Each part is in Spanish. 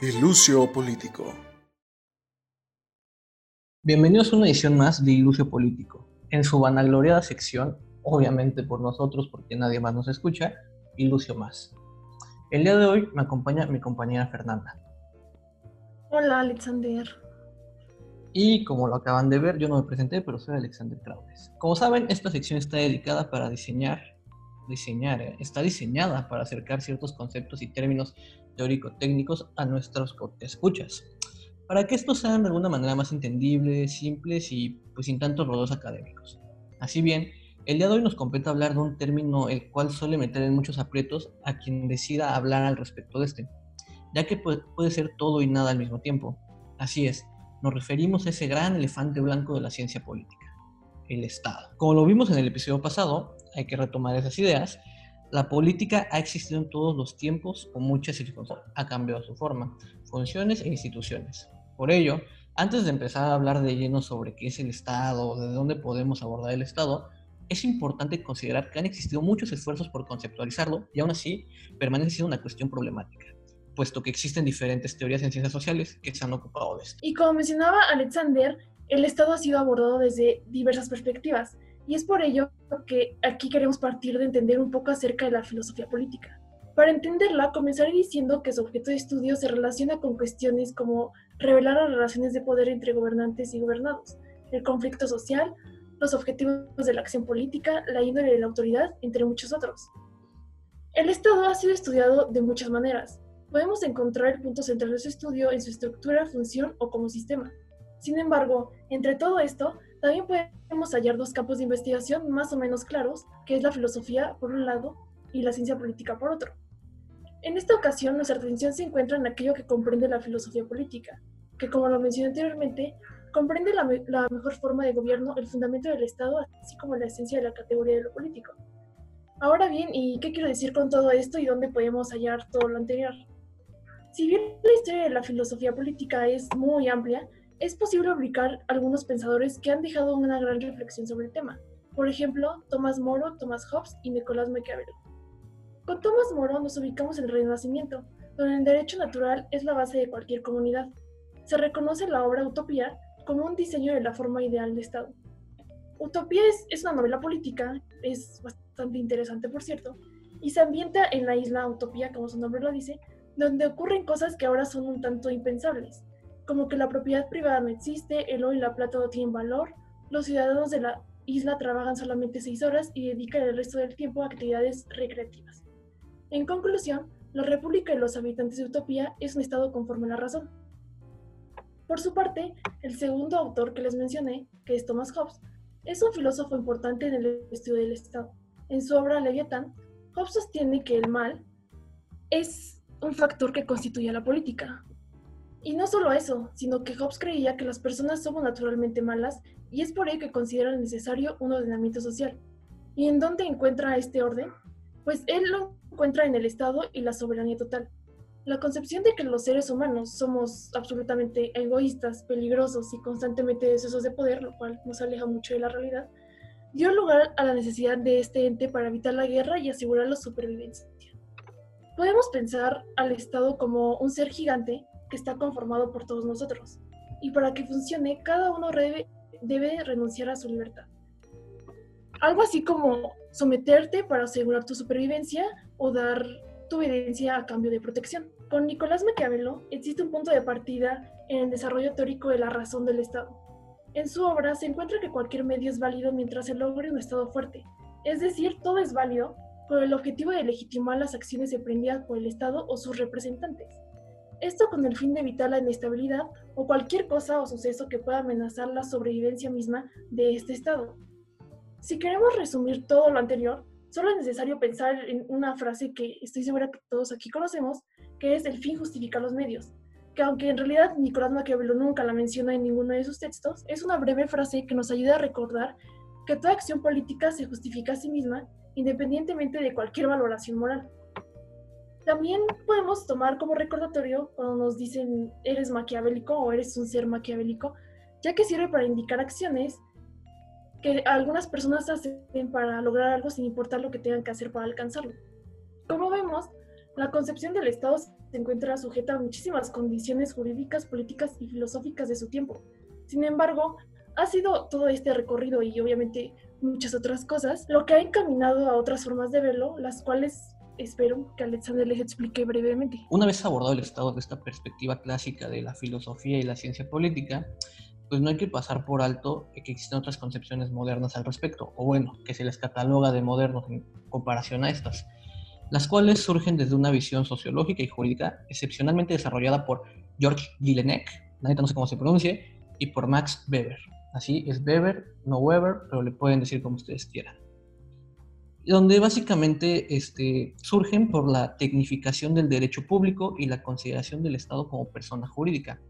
Ilucio Político. Bienvenidos a una edición más de Ilucio Político. En su vanagloriada sección, obviamente por nosotros, porque nadie más nos escucha, Ilucio Más. El día de hoy me acompaña mi compañera Fernanda. Hola, Alexander. Y como lo acaban de ver, yo no me presenté, pero soy Alexander Craudes. Como saben, esta sección está dedicada para diseñar, diseñar, eh, está diseñada para acercar ciertos conceptos y términos teórico-técnicos a nuestros escuchas, para que estos sean de alguna manera más entendibles, simples y pues sin tantos rodos académicos. Así bien, el día de hoy nos compete hablar de un término el cual suele meter en muchos aprietos a quien decida hablar al respecto de este, ya que puede ser todo y nada al mismo tiempo. Así es, nos referimos a ese gran elefante blanco de la ciencia política, el Estado. Como lo vimos en el episodio pasado, hay que retomar esas ideas, la política ha existido en todos los tiempos con muchas circunstancias, ha cambiado su forma, funciones e instituciones. Por ello, antes de empezar a hablar de lleno sobre qué es el Estado de dónde podemos abordar el Estado, es importante considerar que han existido muchos esfuerzos por conceptualizarlo y aún así permanece siendo una cuestión problemática puesto que existen diferentes teorías en ciencias sociales que se han ocupado de esto. Y como mencionaba Alexander, el Estado ha sido abordado desde diversas perspectivas, y es por ello que aquí queremos partir de entender un poco acerca de la filosofía política. Para entenderla, comenzaré diciendo que su objeto de estudio se relaciona con cuestiones como revelar las relaciones de poder entre gobernantes y gobernados, el conflicto social, los objetivos de la acción política, la índole de la autoridad, entre muchos otros. El Estado ha sido estudiado de muchas maneras, podemos encontrar el punto central de su estudio en su estructura, función o como sistema. Sin embargo, entre todo esto, también podemos hallar dos campos de investigación más o menos claros, que es la filosofía por un lado y la ciencia política por otro. En esta ocasión, nuestra atención se encuentra en aquello que comprende la filosofía política, que como lo mencioné anteriormente, comprende la, la mejor forma de gobierno, el fundamento del Estado, así como la esencia de la categoría de lo político. Ahora bien, ¿y qué quiero decir con todo esto y dónde podemos hallar todo lo anterior? Si bien la historia de la filosofía política es muy amplia, es posible ubicar algunos pensadores que han dejado una gran reflexión sobre el tema. Por ejemplo, Tomás Moro, Thomas Hobbes y Nicolás Maquiavelo. Con Tomás Moro nos ubicamos en el Renacimiento, donde el derecho natural es la base de cualquier comunidad. Se reconoce la obra Utopía como un diseño de la forma ideal de Estado. Utopía es, es una novela política, es bastante interesante por cierto, y se ambienta en la isla Utopía, como su nombre lo dice, donde ocurren cosas que ahora son un tanto impensables, como que la propiedad privada no existe, el oro y la plata no tienen valor, los ciudadanos de la isla trabajan solamente seis horas y dedican el resto del tiempo a actividades recreativas. En conclusión, la República y los habitantes de Utopía es un estado conforme a la razón. Por su parte, el segundo autor que les mencioné, que es Thomas Hobbes, es un filósofo importante en el estudio del Estado. En su obra Leviatán, Hobbes sostiene que el mal es un factor que constituye la política. Y no solo eso, sino que Hobbes creía que las personas somos naturalmente malas y es por ello que considera necesario un ordenamiento social. ¿Y en dónde encuentra este orden? Pues él lo encuentra en el Estado y la soberanía total. La concepción de que los seres humanos somos absolutamente egoístas, peligrosos y constantemente deseosos de poder, lo cual nos aleja mucho de la realidad, dio lugar a la necesidad de este ente para evitar la guerra y asegurar la supervivencia. Podemos pensar al Estado como un ser gigante que está conformado por todos nosotros, y para que funcione, cada uno debe, renunciar a su libertad. Algo así como someterte para asegurar tu supervivencia o dar tu obediencia a cambio de protección. Con Nicolás Maquiavelo existe un punto de partida en el desarrollo teórico de la razón del Estado. En su obra se encuentra que cualquier medio es válido mientras se logre un Estado fuerte, es decir, todo es válido con el objetivo de legitimar las acciones emprendidas por el Estado o sus representantes. Esto con el fin de evitar la inestabilidad o cualquier cosa o suceso que pueda amenazar la sobrevivencia misma de este Estado. Si queremos resumir todo lo anterior, solo es necesario pensar en una frase que estoy segura que todos aquí conocemos, que es el fin justifica los medios, que aunque en realidad Nicolás Maquiavelo nunca la menciona en ninguno de sus textos, es una breve frase que nos ayuda a recordar que toda acción política se justifica a sí misma independientemente de cualquier valoración moral. También podemos tomar como recordatorio cuando nos dicen eres maquiavélico o eres un ser maquiavélico, ya que sirve para indicar acciones que algunas personas hacen para lograr algo sin importar lo que tengan que hacer para alcanzarlo. Como vemos, la concepción del Estado se encuentra sujeta a muchísimas condiciones jurídicas, políticas y filosóficas de su tiempo. Sin embargo, ha sido todo este recorrido y obviamente muchas otras cosas lo que ha encaminado a otras formas de verlo, las cuales espero que Alexander les explique brevemente. Una vez abordado el Estado de esta perspectiva clásica de la filosofía y la ciencia política, pues no hay que pasar por alto que existen otras concepciones modernas al respecto, o bueno, que se les cataloga de modernos en comparación a estas las cuales surgen desde una visión sociológica y jurídica excepcionalmente desarrollada por George Gillenek, la neta no sé cómo se pronuncie, y por Max Weber. Así es Weber, no Weber, pero le pueden decir como ustedes quieran. Donde básicamente este, surgen por la tecnificación del derecho público y la consideración del Estado como persona jurídica.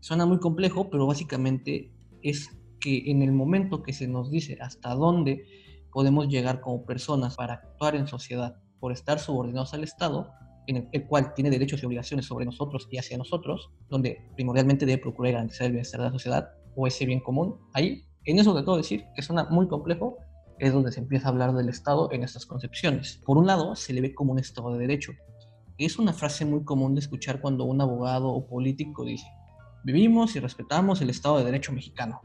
Suena muy complejo, pero básicamente es que en el momento que se nos dice hasta dónde podemos llegar como personas para actuar en sociedad por estar subordinados al Estado, en el, cual tiene derechos y obligaciones sobre nosotros y hacia nosotros, donde primordialmente debe procurar garantizar el bienestar de la sociedad o ese bien común, ahí, en eso de todo decir, que suena muy complejo, es donde se empieza a hablar del Estado en estas concepciones. Por un lado, se le ve como un Estado de Derecho. Es una frase muy común de escuchar cuando un abogado o político dice, vivimos y respetamos el Estado de Derecho mexicano.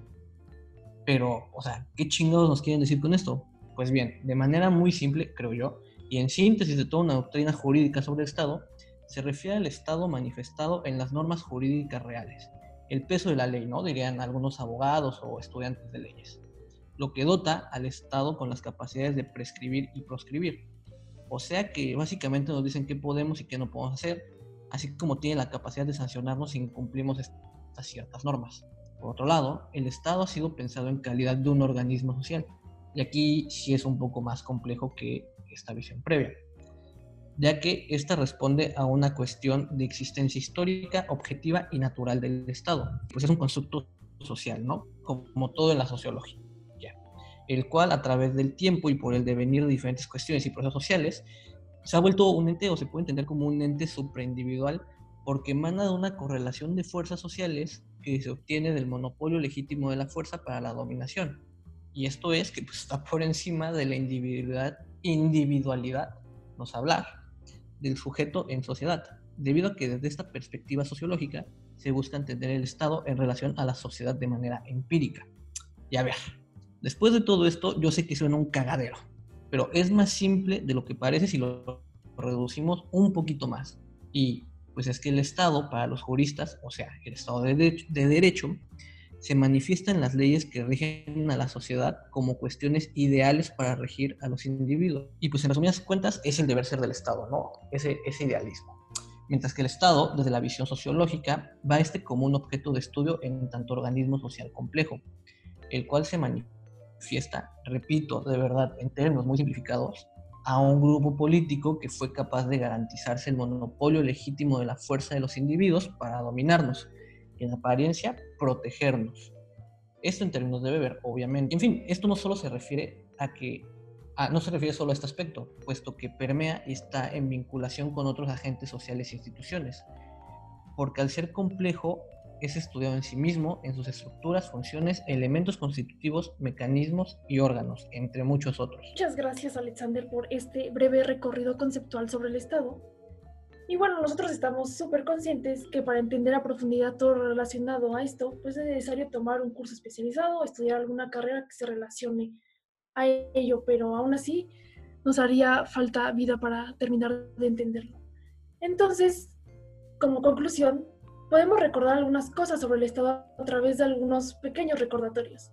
Pero, o sea, ¿qué chingados nos quieren decir con esto? Pues bien, de manera muy simple, creo yo, y en síntesis de toda una doctrina jurídica sobre el Estado, se refiere al Estado manifestado en las normas jurídicas reales, el peso de la ley, ¿no? Dirían algunos abogados o estudiantes de leyes, lo que dota al Estado con las capacidades de prescribir y proscribir. O sea que básicamente nos dicen qué podemos y qué no podemos hacer, así como tiene la capacidad de sancionarnos si incumplimos estas ciertas normas. Por otro lado, el Estado ha sido pensado en calidad de un organismo social, y aquí sí es un poco más complejo que esta visión previa, ya que esta responde a una cuestión de existencia histórica, objetiva y natural del Estado. Pues es un constructo social, ¿no? Como todo en la sociología, el cual a través del tiempo y por el devenir de diferentes cuestiones y procesos sociales, se ha vuelto un ente o se puede entender como un ente supraindividual porque emana de una correlación de fuerzas sociales que se obtiene del monopolio legítimo de la fuerza para la dominación. Y esto es que pues, está por encima de la individualidad nos hablar del sujeto en sociedad, debido a que desde esta perspectiva sociológica se busca entender el Estado en relación a la sociedad de manera empírica. Y a después de todo esto, yo sé que suena un cagadero, pero es más simple de lo que parece si lo reducimos un poquito más. Y pues es que el Estado, para los juristas, o sea, el Estado de, de derecho, se manifiesta en las leyes que rigen a la sociedad como cuestiones ideales para regir a los individuos. Y pues en resumidas cuentas es el deber ser del Estado, ¿no? Ese, ese idealismo. Mientras que el Estado, desde la visión sociológica, va a este como un objeto de estudio en tanto organismo social complejo, el cual se manifiesta, repito, de verdad, en términos muy simplificados, a un grupo político que fue capaz de garantizarse el monopolio legítimo de la fuerza de los individuos para dominarnos en apariencia protegernos. Esto en términos de beber, obviamente. En fin, esto no solo se refiere a que no se refiere solo a este aspecto, puesto que permea y está en vinculación con otros agentes sociales e instituciones, porque al ser complejo es estudiado en sí mismo, en sus estructuras, funciones, elementos constitutivos, mecanismos y órganos, entre muchos otros. Muchas gracias Alexander por este breve recorrido conceptual sobre el Estado. Y bueno, nosotros estamos súper conscientes que para entender a profundidad todo relacionado a esto, pues es necesario tomar un curso especializado, estudiar alguna carrera que se relacione a ello, pero aún así nos haría falta vida para terminar de entenderlo. Entonces, como conclusión, podemos recordar algunas cosas sobre el Estado a través de algunos pequeños recordatorios,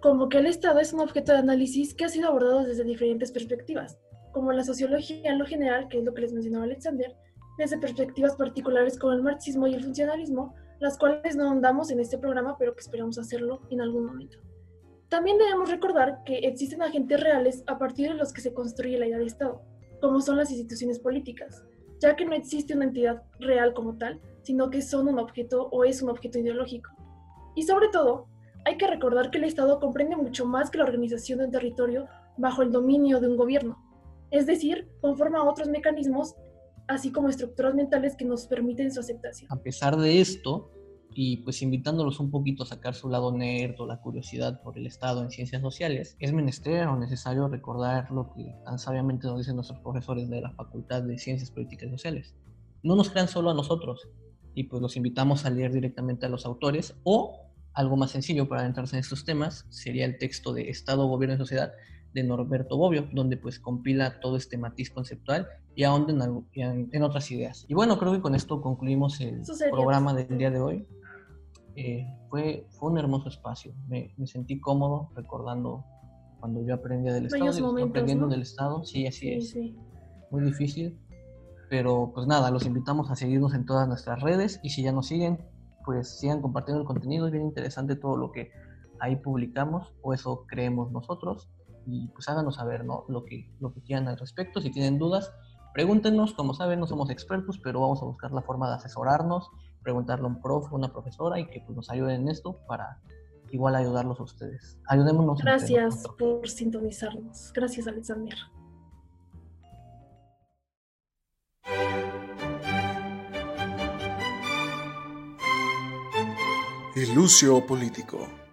como que el Estado es un objeto de análisis que ha sido abordado desde diferentes perspectivas, como la sociología en lo general, que es lo que les mencionaba Alexander, desde perspectivas particulares como el marxismo y el funcionalismo, las cuales no andamos en este programa, pero que esperamos hacerlo en algún momento. También debemos recordar que existen agentes reales a partir de los que se construye la idea de Estado, como son las instituciones políticas, ya que no existe una entidad real como tal, sino que son un objeto o es un objeto ideológico. Y sobre todo, hay que recordar que el Estado comprende mucho más que la organización de un territorio bajo el dominio de un gobierno, es decir, conforma otros mecanismos así como estructuras mentales que nos permiten su aceptación. A pesar de esto, y pues invitándolos un poquito a sacar su lado nerd o la curiosidad por el Estado en ciencias sociales, es menester o necesario recordar lo que tan sabiamente nos dicen nuestros profesores de la Facultad de Ciencias Políticas y Sociales. No nos crean solo a nosotros y pues los invitamos a leer directamente a los autores o algo más sencillo para adentrarse en estos temas sería el texto de Estado, Gobierno y Sociedad de Norberto Bobbio, donde pues compila todo este matiz conceptual y ahonda en, en, otras ideas. Y bueno, creo que con esto concluimos el programa del día de hoy. Eh, fue, fue un hermoso espacio, me, me, sentí cómodo recordando cuando yo aprendía del Estado, aprendiendo del Estado, sí, así es, muy difícil, pero pues nada, los invitamos a seguirnos en todas nuestras redes y si ya nos siguen, pues sigan compartiendo el contenido, es bien interesante todo lo que ahí publicamos, o eso creemos nosotros y pues háganos saber ¿no? lo, que, lo que quieran al respecto. Si tienen dudas, pregúntenos. Como saben, no somos expertos, pero vamos a buscar la forma de asesorarnos, preguntarle a un profe, una profesora y que pues, nos ayuden en esto para igual ayudarlos a ustedes. Ayudémonos. Gracias por sintonizarnos. Gracias, Alexander. El Lucio Político.